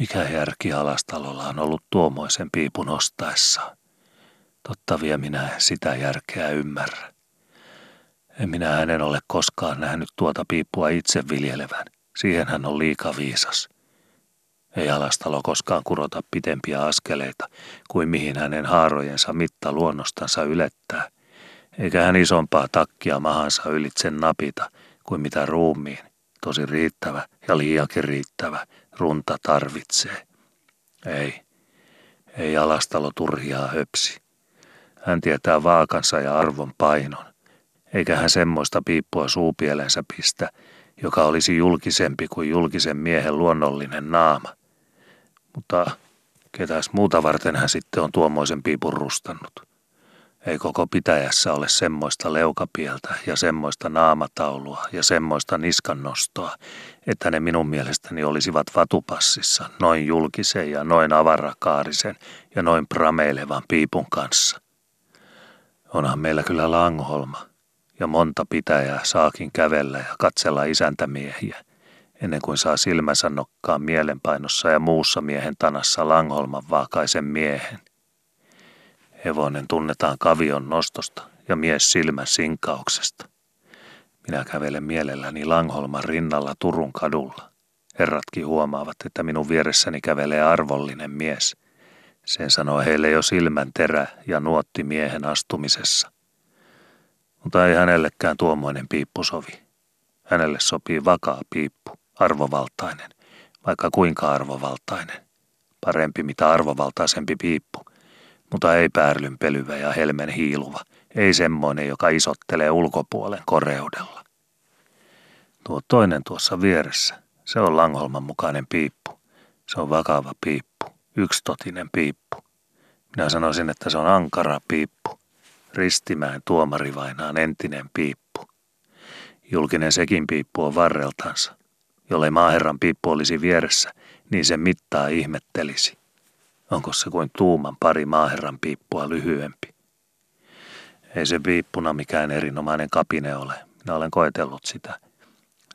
B: Mikä järki alastalolla on ollut tuomoisen piipun ostaessa? Totta vielä minä en sitä järkeä ymmärrä. En minä hänen ole koskaan nähnyt tuota piippua itse viljelevän. Siihen hän on liika viisas. Ei alastalo koskaan kurota pitempiä askeleita kuin mihin hänen haarojensa mitta luonnostansa ylettää, eikä hän isompaa takkia mahansa ylitse napita kuin mitä ruumiin, tosi riittävä ja liiakin riittävä, runta tarvitsee. Ei, ei alastalo turhiaa höpsi. Hän tietää vaakansa ja arvon painon, eikä hän semmoista piippua suupielensä pistä, joka olisi julkisempi kuin julkisen miehen luonnollinen naama. Mutta ketäs muuta varten hän sitten on tuommoisen piipun rustannut? Ei koko pitäjässä ole semmoista leukapieltä ja semmoista naamataulua ja semmoista niskannostoa, että ne minun mielestäni olisivat vatupassissa noin julkisen ja noin avarakaarisen ja noin prameilevan piipun kanssa. Onhan meillä kyllä Langholma ja monta pitäjää saakin kävellä ja katsella isäntämiehiä, ennen kuin saa silmänsä nokkaan mielenpainossa ja muussa miehen tanassa Langholman vaakaisen miehen – Hevonen tunnetaan kavion nostosta ja mies silmän sinkauksesta. Minä kävelen mielelläni Langholman rinnalla Turun kadulla. Herratkin huomaavat, että minun vieressäni kävelee arvollinen mies. Sen sanoo heille jo silmän terä ja nuotti miehen astumisessa. Mutta ei hänellekään tuommoinen piippu sovi. Hänelle sopii vakaa piippu, arvovaltainen, vaikka kuinka arvovaltainen. Parempi mitä arvovaltaisempi piippu – mutta ei päärlyn pelyvä ja helmen hiiluva, ei semmoinen, joka isottelee ulkopuolen koreudella. Tuo toinen tuossa vieressä, se on Langholman mukainen piippu. Se on vakava piippu, yksitotinen piippu. Minä sanoisin, että se on ankara piippu. Ristimäen tuomarivainaan entinen piippu. Julkinen sekin piippu on varreltansa. Jollei maaherran piippu olisi vieressä, niin se mittaa ihmettelisi. Onko se kuin tuuman pari maaherran piippua lyhyempi? Ei se piippuna mikään erinomainen kapine ole. Minä olen koetellut sitä.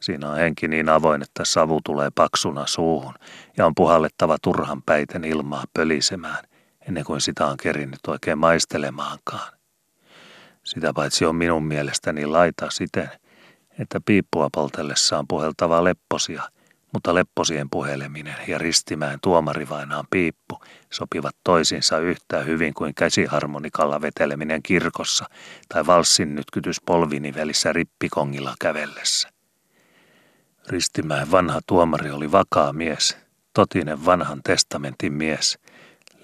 B: Siinä on henki niin avoin, että savu tulee paksuna suuhun ja on puhallettava turhan päiten ilmaa pölisemään, ennen kuin sitä on kerinnyt oikein maistelemaankaan. Sitä paitsi on minun mielestäni laita siten, että piippua poltellessa on puheltava lepposia – mutta lepposien puheleminen ja ristimään tuomarivainaan piippu sopivat toisiinsa yhtä hyvin kuin käsiharmonikalla veteleminen kirkossa tai valssin nytkytys polvinivelissä rippikongilla kävellessä. Ristimään vanha tuomari oli vakaa mies, totinen vanhan testamentin mies.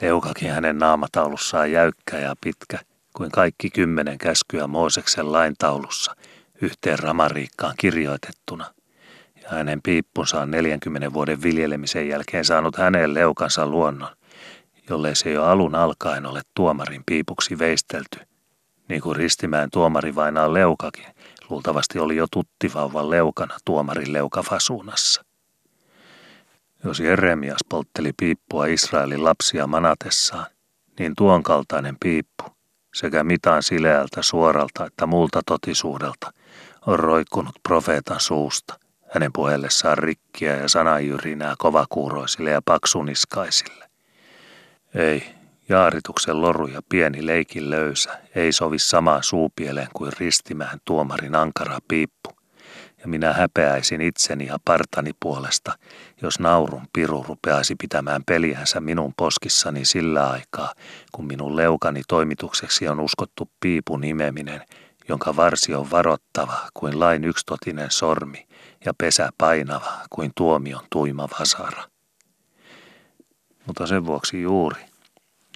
B: Leukakin hänen naamataulussaan jäykkä ja pitkä, kuin kaikki kymmenen käskyä Mooseksen laintaulussa, yhteen ramariikkaan kirjoitettuna – ja hänen piippunsa on 40 vuoden viljelemisen jälkeen saanut hänen leukansa luonnon, jollei se jo alun alkaen ole tuomarin piipuksi veistelty, niin kuin Ristimään tuomari vainaa leukakin, luultavasti oli jo tuttivauvan leukana tuomarin leukafasuunassa. Jos Jeremias poltteli piippua Israelin lapsia manatessaan, niin tuon kaltainen piippu, sekä mitään sileältä suoralta että muulta totisuudelta, on roikkunut profeetan suusta – hänen puheellessaan rikkiä ja sanajyrinää kovakuuroisille ja paksuniskaisille. Ei, jaarituksen loru ja pieni leikin löysä ei sovi samaan suupieleen kuin ristimään tuomarin ankara piippu. Ja minä häpeäisin itseni ja partani puolesta, jos naurun piru rupeaisi pitämään peliänsä minun poskissani sillä aikaa, kun minun leukani toimitukseksi on uskottu piipun imeminen, jonka varsi on varottava kuin lain yksitotinen sormi ja pesä painava kuin tuomion tuima vasara. Mutta sen vuoksi juuri,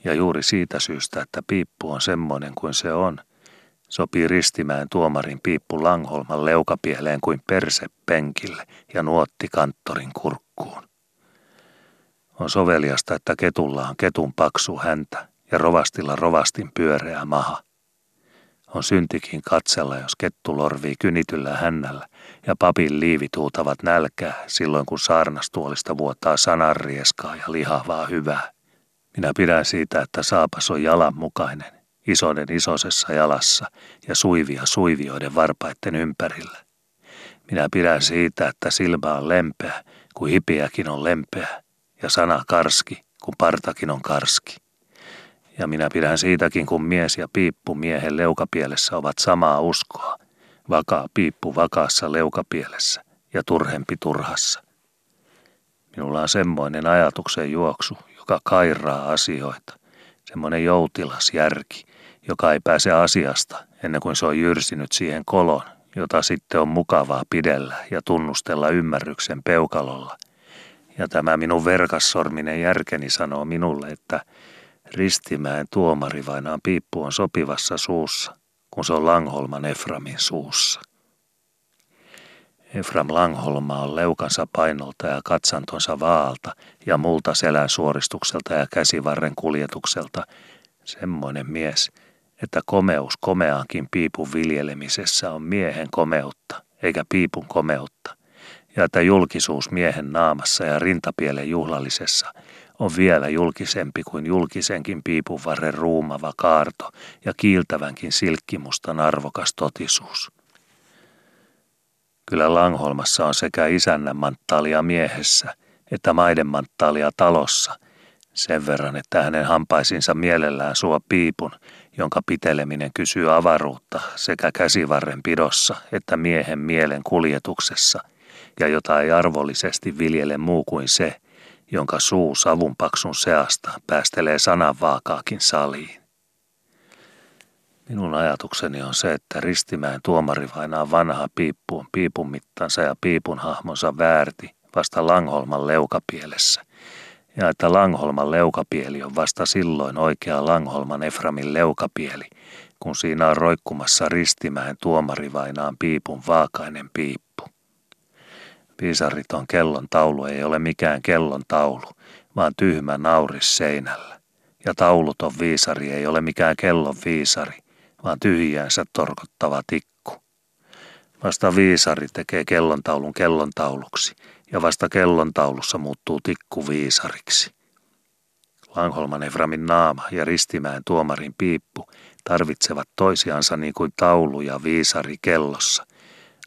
B: ja juuri siitä syystä, että piippu on semmoinen kuin se on, sopii ristimään tuomarin piippu Langholman leukapieleen kuin perse penkille ja nuotti kanttorin kurkkuun. On soveliasta, että ketulla on ketun paksu häntä ja rovastilla rovastin pyöreä maha. On syntikin katsella, jos kettu lorvii kynityllä hännällä ja papin liivit huutavat nälkää silloin, kun saarnastuolista vuottaa sananrieskaa ja lihavaa hyvää. Minä pidän siitä, että saapas on jalan mukainen, isoiden isosessa jalassa ja suivia suivioiden varpaitten ympärillä. Minä pidän siitä, että silmä on lempeä, kuin hipiäkin on lempeä, ja sana karski, kun partakin on karski. Ja minä pidän siitäkin, kun mies ja piippu miehen leukapielessä ovat samaa uskoa. Vakaa piippu vakaassa leukapielessä ja turhempi turhassa. Minulla on semmoinen ajatuksen juoksu, joka kairaa asioita. Semmoinen joutilas järki, joka ei pääse asiasta ennen kuin se on jyrsinyt siihen kolon, jota sitten on mukavaa pidellä ja tunnustella ymmärryksen peukalolla. Ja tämä minun verkassorminen järkeni sanoo minulle, että Ristimäen tuomarivainaan piippu on sopivassa suussa, kun se on Langholman Eframin suussa. Efram Langholma on leukansa painolta ja katsantonsa vaalta ja multa selän suoristukselta ja käsivarren kuljetukselta semmoinen mies, että komeus komeaankin piipun viljelemisessä on miehen komeutta, eikä piipun komeutta, ja että julkisuus miehen naamassa ja rintapielen juhlallisessa on vielä julkisempi kuin julkisenkin piipunvarren ruumava kaarto ja kiiltävänkin silkkimustan arvokas totisuus. Kyllä Langholmassa on sekä isännän manttaalia miehessä että maiden manttaalia talossa, sen verran, että hänen hampaisinsa mielellään suo piipun, jonka piteleminen kysyy avaruutta sekä käsivarren pidossa että miehen mielen kuljetuksessa, ja jota ei arvollisesti viljele muu kuin se, jonka suu savunpaksun seasta päästelee sananvaakaakin saliin. Minun ajatukseni on se, että Ristimäen tuomarivainaa vanha piippu on piipun mittansa ja piipun hahmonsa väärti vasta Langholman leukapielessä, ja että Langholman leukapieli on vasta silloin oikea Langholman Eframin leukapieli, kun siinä on roikkumassa Ristimäen tuomarivainaan piipun vaakainen piippu. Piisariton kellon taulu ei ole mikään kellon taulu, vaan tyhmä nauris seinällä. Ja tauluton viisari ei ole mikään kellon viisari, vaan tyhjäänsä torkottava tikku. Vasta viisari tekee kellontaulun kellontauluksi, ja vasta kellontaulussa muuttuu tikku viisariksi. Langholman Eframin naama ja Ristimäen tuomarin piippu tarvitsevat toisiansa niin kuin taulu ja viisari kellossa.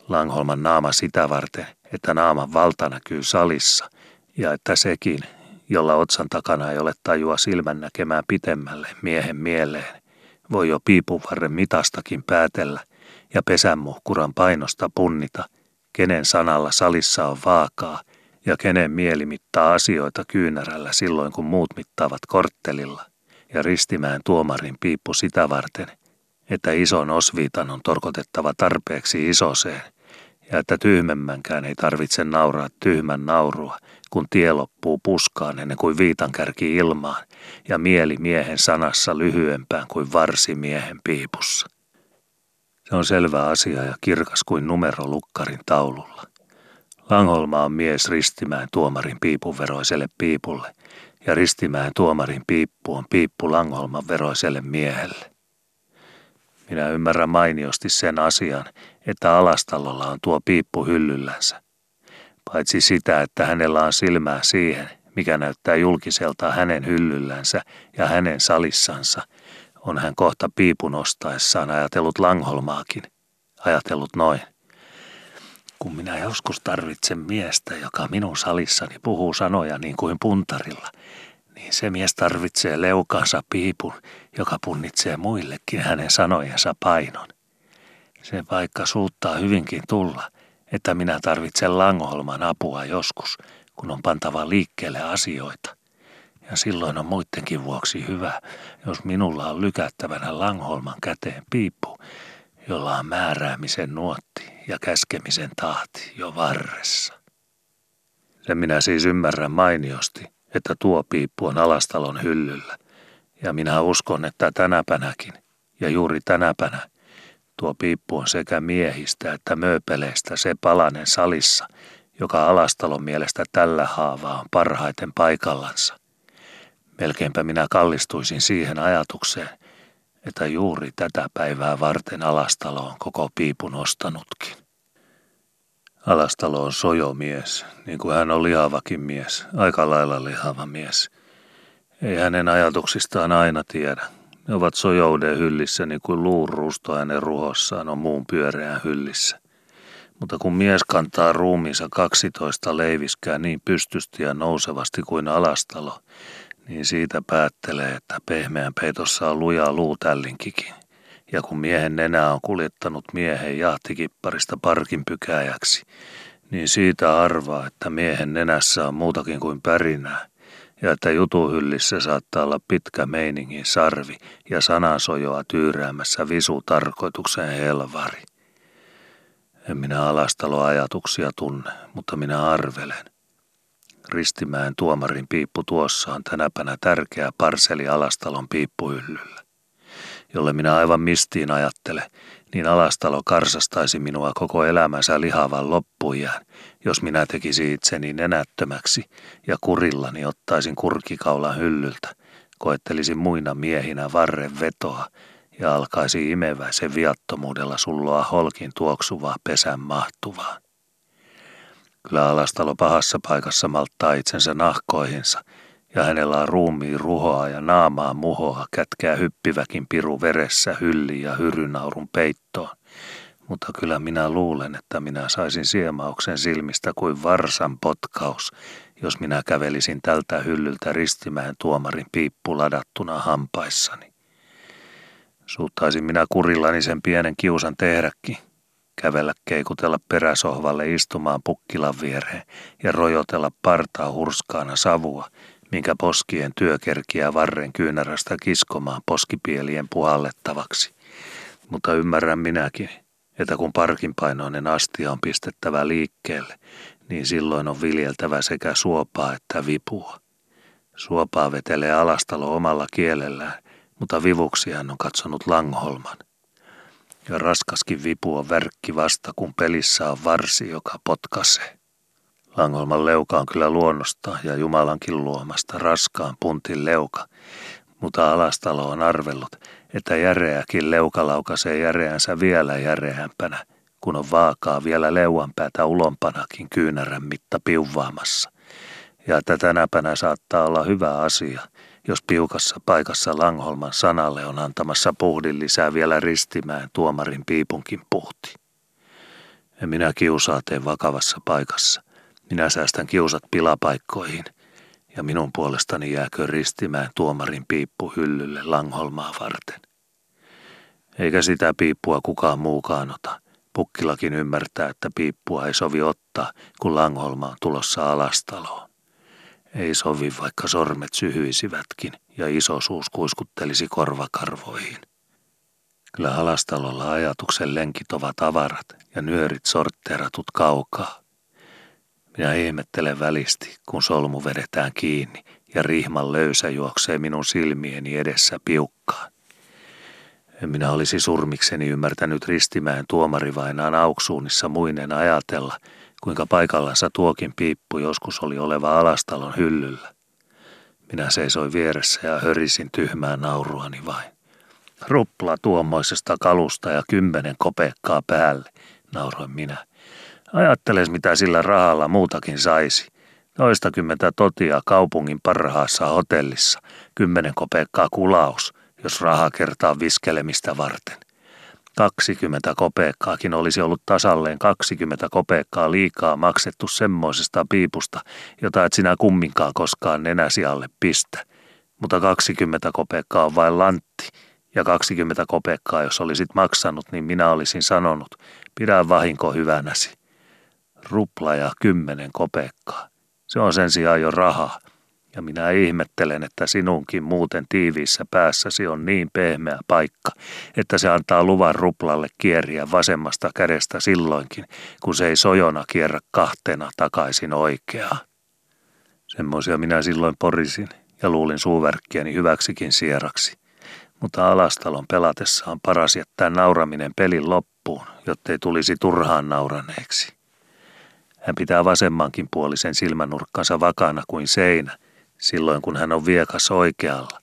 B: Langholman naama sitä varten, että naaman valta näkyy salissa, ja että sekin, jolla otsan takana ei ole tajua silmän näkemään pitemmälle miehen mieleen, voi jo piipuvarren mitastakin päätellä ja pesänmuhkuran painosta punnita, kenen sanalla salissa on vaakaa ja kenen mieli mittaa asioita kyynärällä silloin, kun muut mittaavat korttelilla, ja ristimään tuomarin piippu sitä varten, että ison osviitan on torkotettava tarpeeksi isoseen, ja että tyhmemmänkään ei tarvitse nauraa tyhmän naurua, kun tie loppuu puskaan ennen kuin viitan kärki ilmaan ja mieli miehen sanassa lyhyempään kuin varsi miehen piipussa. Se on selvä asia ja kirkas kuin numero lukkarin taululla. Langholma on mies ristimään tuomarin piipun veroiselle piipulle ja ristimään tuomarin piippu on piippu Langholman veroiselle miehelle. Minä ymmärrän mainiosti sen asian, että Alastalolla on tuo piippu hyllyllänsä. Paitsi sitä, että hänellä on silmää siihen, mikä näyttää julkiselta hänen hyllyllänsä ja hänen salissansa, on hän kohta piipun ostaessaan ajatellut Langholmaakin. Ajatellut noin. Kun minä joskus tarvitsen miestä, joka minun salissani puhuu sanoja niin kuin puntarilla – niin se mies tarvitsee leukansa piipun, joka punnitsee muillekin hänen sanojensa painon. Se paikka suuttaa hyvinkin tulla, että minä tarvitsen Langholman apua joskus, kun on pantava liikkeelle asioita. Ja silloin on muidenkin vuoksi hyvä, jos minulla on lykättävänä Langholman käteen piippu, jolla on määräämisen nuotti ja käskemisen tahti jo varressa. Sen minä siis ymmärrän mainiosti, että tuo piippu on alastalon hyllyllä, ja minä uskon, että tänäpänäkin, ja juuri tänäpänä, tuo piippu on sekä miehistä että mööpeleistä se palanen salissa, joka alastalon mielestä tällä haavaa on parhaiten paikallansa. Melkeinpä minä kallistuisin siihen ajatukseen, että juuri tätä päivää varten alastalo on koko piipun ostanutkin. Alastalo on sojomies, niin kuin hän on lihavakin mies, aika lailla lihava mies. Ei hänen ajatuksistaan aina tiedä. Ne ovat sojouden hyllissä niin kuin luurusto hänen ruhossaan on muun pyöreän hyllissä. Mutta kun mies kantaa ruumiinsa 12 leiviskää niin pystysti ja nousevasti kuin alastalo, niin siitä päättelee, että pehmeän peitossa on luja luutällinkikin. Ja kun miehen nenä on kuljettanut miehen jahtikipparista parkin pykääjäksi, niin siitä arvaa, että miehen nenässä on muutakin kuin pärinää, ja että jutuhyllissä saattaa olla pitkä meiningin sarvi ja sanansojoa tyyräämässä visu-tarkoituksen helvari. En minä alastaloajatuksia tunne, mutta minä arvelen. Ristimäen tuomarin piippu tuossa on tänäpänä tärkeä parseli alastalon piippuhyllyllä. Jolle minä aivan mistiin ajattele, niin alastalo karsastaisi minua koko elämänsä lihavan loppujään, jos minä tekisi itseni nenättömäksi ja kurillani ottaisin kurkikaulan hyllyltä, koettelisin muina miehinä varren vetoa ja alkaisi imeväisen viattomuudella sulloa holkin tuoksuvaa pesän mahtuvaa. Kyllä alastalo pahassa paikassa malttaa itsensä nahkoihinsa, ja hänellä on ruumiin ruhoa ja naamaa muhoa kätkää hyppiväkin piru veressä hylli ja hyrynaurun peittoon. Mutta kyllä minä luulen, että minä saisin siemauksen silmistä kuin varsan potkaus, jos minä kävelisin tältä hyllyltä ristimään tuomarin piippu ladattuna hampaissani. Suuttaisin minä kurillani sen pienen kiusan tehdäkin, kävellä keikutella peräsohvalle istumaan pukkilan viereen ja rojotella partaa hurskaana savua, minkä poskien työkerkiä varren kyynärästä kiskomaan poskipielien puhallettavaksi. Mutta ymmärrän minäkin, että kun parkinpainoinen astia on pistettävä liikkeelle, niin silloin on viljeltävä sekä suopaa että vipua. Suopaa vetelee alastalo omalla kielellään, mutta vivuksia hän on katsonut Langholman – ja raskaskin vipu on värkki vasta, kun pelissä on varsi, joka potkaisee. Langolman leuka on kyllä luonnosta ja Jumalankin luomasta raskaan puntin leuka, mutta alastalo on arvellut, että järeäkin leuka laukaisee järeänsä vielä järeämpänä, kun on vaakaa vielä leuanpäätä ulompanakin kyynärän mitta piuvaamassa. Ja että tänäpänä saattaa olla hyvä asia – jos piukassa paikassa Langholman sanalle on antamassa puhdin lisää vielä ristimään tuomarin piipunkin puhti. En minä kiusaa tee vakavassa paikassa. Minä säästän kiusat pilapaikkoihin, ja minun puolestani jääkö ristimään tuomarin piippu hyllylle Langholmaa varten. Eikä sitä piippua kukaan muukaan ota. Pukkilakin ymmärtää, että piippua ei sovi ottaa, kun Langholma on tulossa alastaloon. Ei sovi, vaikka sormet syhyisivätkin ja iso suus kuiskuttelisi korvakarvoihin. Kyllä alastalolla ajatuksen lenkit ovat avarat ja nyörit sortteeratut kaukaa. Minä ihmettelen välisti, kun solmu vedetään kiinni ja rihman löysä juoksee minun silmieni edessä piukkaan. En minä olisi surmikseni ymmärtänyt Ristimäen tuomarivainaan auksuunissa muinen ajatella – kuinka paikallansa tuokin piippu joskus oli oleva alastalon hyllyllä. Minä seisoin vieressä ja hörisin tyhmää nauruani vain. Ruppla tuommoisesta kalusta ja kymmenen kopekkaa päälle, nauroin minä. Ajatteles, mitä sillä rahalla muutakin saisi. Toistakymmentä totia kaupungin parhaassa hotellissa, kymmenen kopekkaa kulaus, jos raha kertaa viskelemistä varten – 20 kopeekkaakin olisi ollut tasalleen 20 kopeekkaa liikaa maksettu semmoisesta piipusta, jota et sinä kumminkaan koskaan nenäsi alle pistä. Mutta 20 kopeekkaa on vain lantti, ja 20 kopeekkaa jos olisit maksanut, niin minä olisin sanonut, pidä vahinko hyvänäsi. Rupla ja kymmenen kopeekkaa. Se on sen sijaan jo rahaa, Ja minä ihmettelen, että sinunkin muuten tiiviissä päässäsi on niin pehmeä paikka, että se antaa luvan ruplalle kieriä vasemmasta kädestä silloinkin, kun se ei sojona kierrä kahtena takaisin oikeaa. Semmoisia minä silloin porisin ja luulin suuverkkiäni hyväksikin sieraksi. Mutta alastalon pelatessa on paras jättää nauraminen pelin loppuun, jottei tulisi turhaan nauraneeksi. Hän pitää vasemmankin puolisen silmänurkkansa vakana kuin seinä, silloin kun hän on viekas oikealla,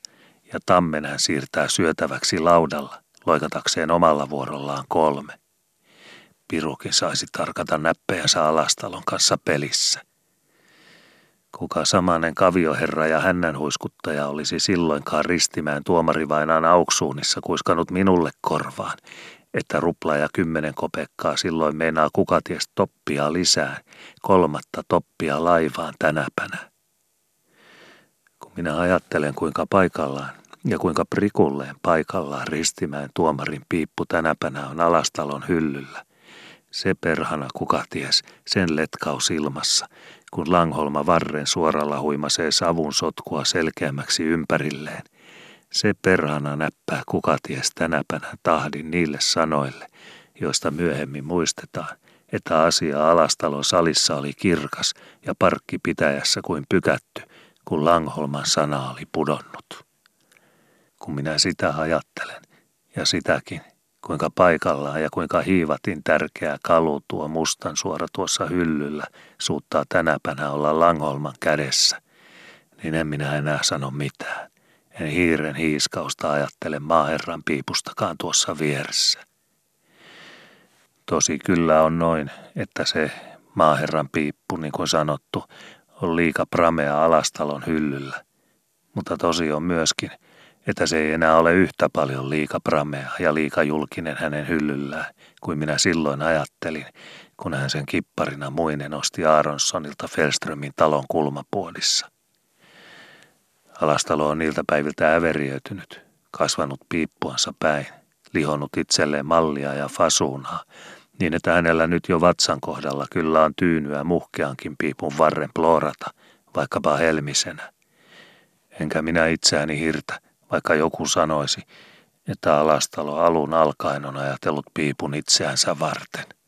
B: ja tammen hän siirtää syötäväksi laudalla, loikatakseen omalla vuorollaan kolme. Pirukin saisi tarkata näppejänsä alastalon kanssa pelissä. Kuka samanen kavioherra ja hännän huiskuttaja olisi silloinkaan ristimään tuomarivainaan auksuunissa kuiskanut minulle korvaan, että rupla ja kymmenen kopekkaa silloin meinaa kukaties toppia lisää, kolmatta toppia laivaan tänäpänä. Kun minä ajattelen kuinka paikallaan ja kuinka prikulleen paikallaan ristimään tuomarin piippu tänäpänä on alastalon hyllyllä, se perhana kukaties, sen letkaus ilmassa, kun Langholma varren suoralla huimasee savun sotkua selkeämmäksi ympärilleen. Se perhana näppää kukaties tänäpänä tahdin niille sanoille, joista myöhemmin muistetaan, että asia alastalon salissa oli kirkas ja parkki pitäjässä kuin pykätty, kun Langholman sana oli pudonnut. Kun minä sitä ajattelen, ja sitäkin, kuinka paikallaan ja kuinka hiivatin tärkeä kalu tuo mustan suora tuossa hyllyllä suuttaa tänäpänä olla Langholman kädessä, niin en minä enää sano mitään. En hiiren hiiskausta ajattele maaherran piipustakaan tuossa vieressä. Tosi kyllä on noin, että se maaherran piippu, niin kuin sanottu, on liika pramea alastalon hyllyllä. Mutta tosi on myöskin, että se ei enää ole yhtä paljon liika pramea ja liika julkinen hänen hyllyllään kuin minä silloin ajattelin, kun hän sen kipparina muinen osti Aaronsonilta Felströmin talon kulmapuolissa. Alastalo on niiltä päiviltä äveriöitynyt, kasvanut piippuansa päin, lihonut itselleen mallia ja fasuunaa, niin että hänellä nyt jo vatsan kohdalla kyllä on tyynyä muhkeankin piipun varren plorata, vaikkapa helmisenä. Enkä minä itseäni hirtä, vaikka joku sanoisi, että alastalo alun alkaen on ajatellut piipun itseänsä varten.